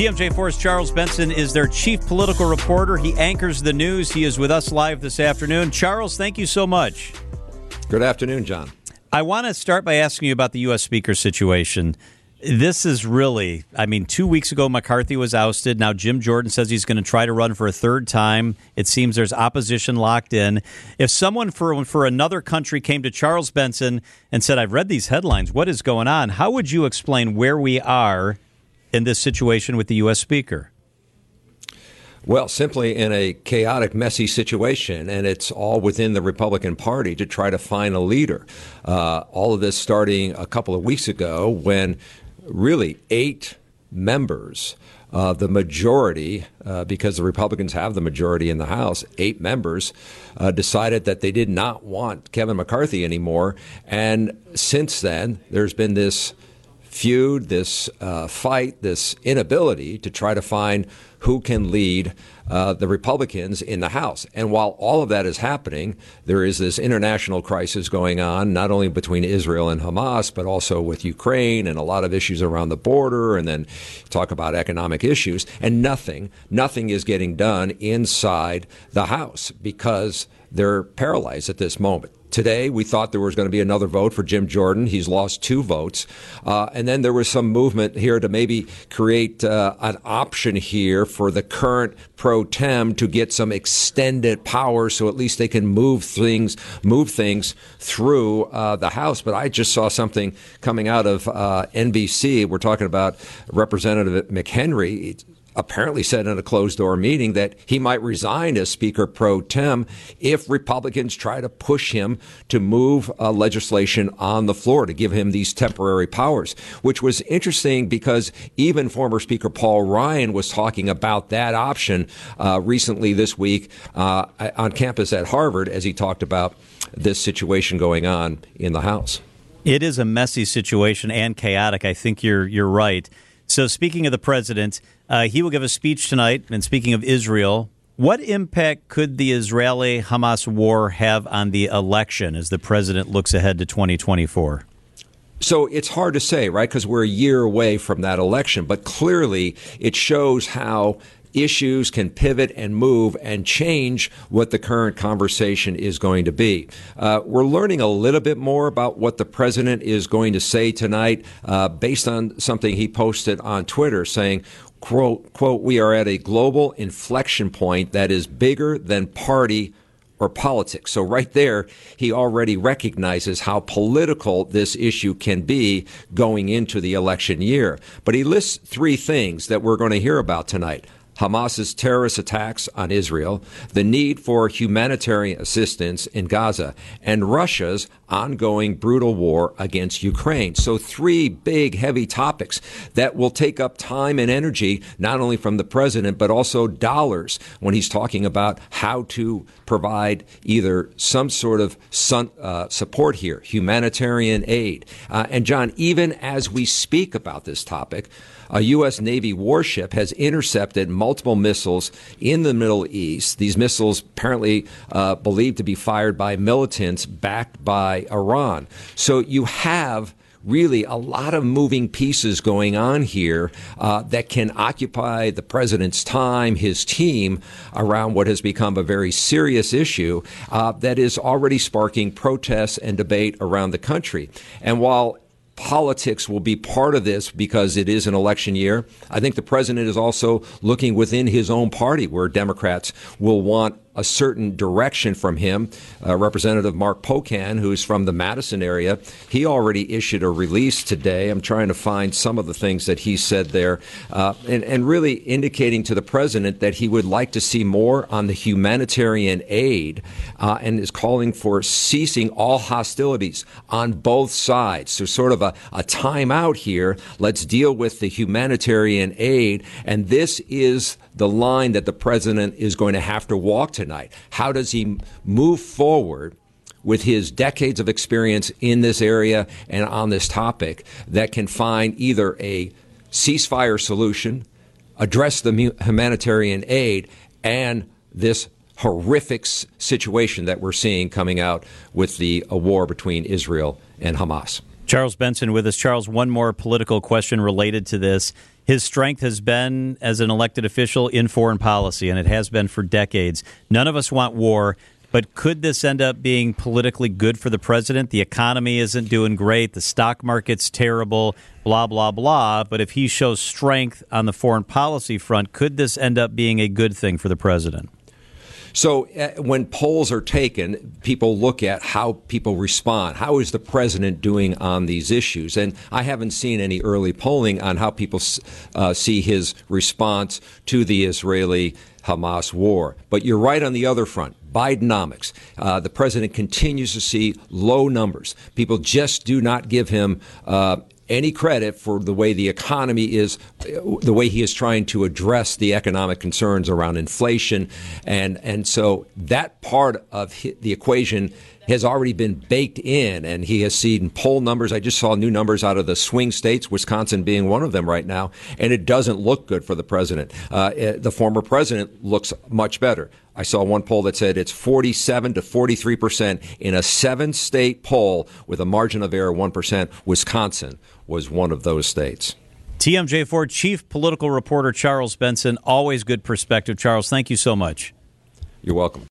TMJ4's Charles Benson is their chief political reporter. He anchors the news. He is with us live this afternoon. Charles, thank you so much. Good afternoon, John. I want to start by asking you about the U.S. Speaker situation. This is really, I mean, two weeks ago, McCarthy was ousted. Now, Jim Jordan says he's going to try to run for a third time. It seems there's opposition locked in. If someone for, for another country came to Charles Benson and said, I've read these headlines, what is going on? How would you explain where we are in this situation with the U.S. Speaker? Well, simply in a chaotic, messy situation, and it's all within the Republican Party to try to find a leader. Uh, all of this starting a couple of weeks ago when really eight members uh, the majority, uh, because the Republicans have the majority in the House, eight members, uh, decided that they did not want Kevin McCarthy anymore. And since then, there's been this feud, this uh, fight, this inability to try to find who can lead uh, the Republicans in the House. And while all of that is happening, there is this international crisis going on, not only between Israel and Hamas, but also with Ukraine and a lot of issues around the border, and then talk about economic issues. And nothing, nothing is getting done inside the House because they're paralyzed at this moment. Today, we thought there was going to be another vote for Jim Jordan. He's lost two votes. Uh, and then there was some movement here to maybe create uh, an option here for the current pro tem to get some extended power so at least they can move things, move things through uh, the House. But I just saw something coming out of uh, NBC. We're talking about Representative McHenry apparently said in a closed door meeting that he might resign as Speaker pro tem if Republicans try to push him to move uh, legislation on the floor to give him these temporary powers, which was interesting because even former Speaker Paul Ryan was talking about that option uh, recently this week uh, on campus at Harvard as he talked about this situation going on in the House. It is a messy situation and chaotic. I think you're you're right. So, speaking of the president, uh, he will give a speech tonight. And speaking of Israel, what impact could the Israeli Hamas war have on the election as the president looks ahead to 2024? So it's hard to say, right? Because we're a year away from that election. But clearly, it shows how issues can pivot and move and change what the current conversation is going to be. Uh, we're learning a little bit more about what the president is going to say tonight uh, based on something he posted on Twitter saying, quote, quote, we are at a global inflection point that is bigger than party or politics. So right there, he already recognizes how political this issue can be going into the election year. But he lists three things that we're going to hear about tonight. Hamas's terrorist attacks on Israel, the need for humanitarian assistance in Gaza, and Russia's ongoing brutal war against Ukraine. So, three big, heavy topics that will take up time and energy, not only from the president, but also dollars when he's talking about how to provide either some sort of sun, uh, support here, humanitarian aid. Uh, and, John, even as we speak about this topic, a U.S. Navy warship has intercepted multiple missiles in the Middle East. These missiles apparently uh, believed to be fired by militants backed by Iran. So you have really a lot of moving pieces going on here uh, that can occupy the president's time, his team, around what has become a very serious issue uh, that is already sparking protests and debate around the country. And while politics will be part of this because it is an election year. I think the president is also looking within his own party where Democrats will want a certain direction from him. Uh, Representative Mark Pocan, who's from the Madison area, he already issued a release today. I'm trying to find some of the things that he said there, uh, and, and really indicating to the president that he would like to see more on the humanitarian aid uh, and is calling for ceasing all hostilities on both sides. So, sort of a, a timeout here. Let's deal with the humanitarian aid. And this is the line that the president is going to have to walk tonight. How does he move forward? with his decades of experience in this area and on this topic that can find either a ceasefire solution, address the humanitarian aid, and this horrific situation that we're seeing coming out with the uh, war between Israel and Hamas. Charles Benson with us. Charles, one more political question related to this. His strength has been as an elected official in foreign policy, and it has been for decades. None of us want war, but could this end up being politically good for the president? The economy isn't doing great, the stock market's terrible, blah, blah, blah. But if he shows strength on the foreign policy front, could this end up being a good thing for the president? So uh, when polls are taken, people look at how people respond. How is the president doing on these issues? And I haven't seen any early polling on how people uh, see his response to the Israeli Hamas war. But you're right on the other front. Bidenomics. Uh, the president continues to see low numbers. People just do not give him uh, any credit for the way the economy is, the way he is trying to address the economic concerns around inflation, and and so that part of the equation has already been baked in, and he has seen poll numbers. I just saw new numbers out of the swing states, Wisconsin being one of them right now, and it doesn't look good for the president. Uh, the former president looks much better. I saw one poll that said it's 47 to 43 percent in a seven state poll with a margin of error 1 percent. Wisconsin was one of those states. TMJ4 Chief Political Reporter Charles Benson. Always good perspective. Charles, thank you so much. You're welcome.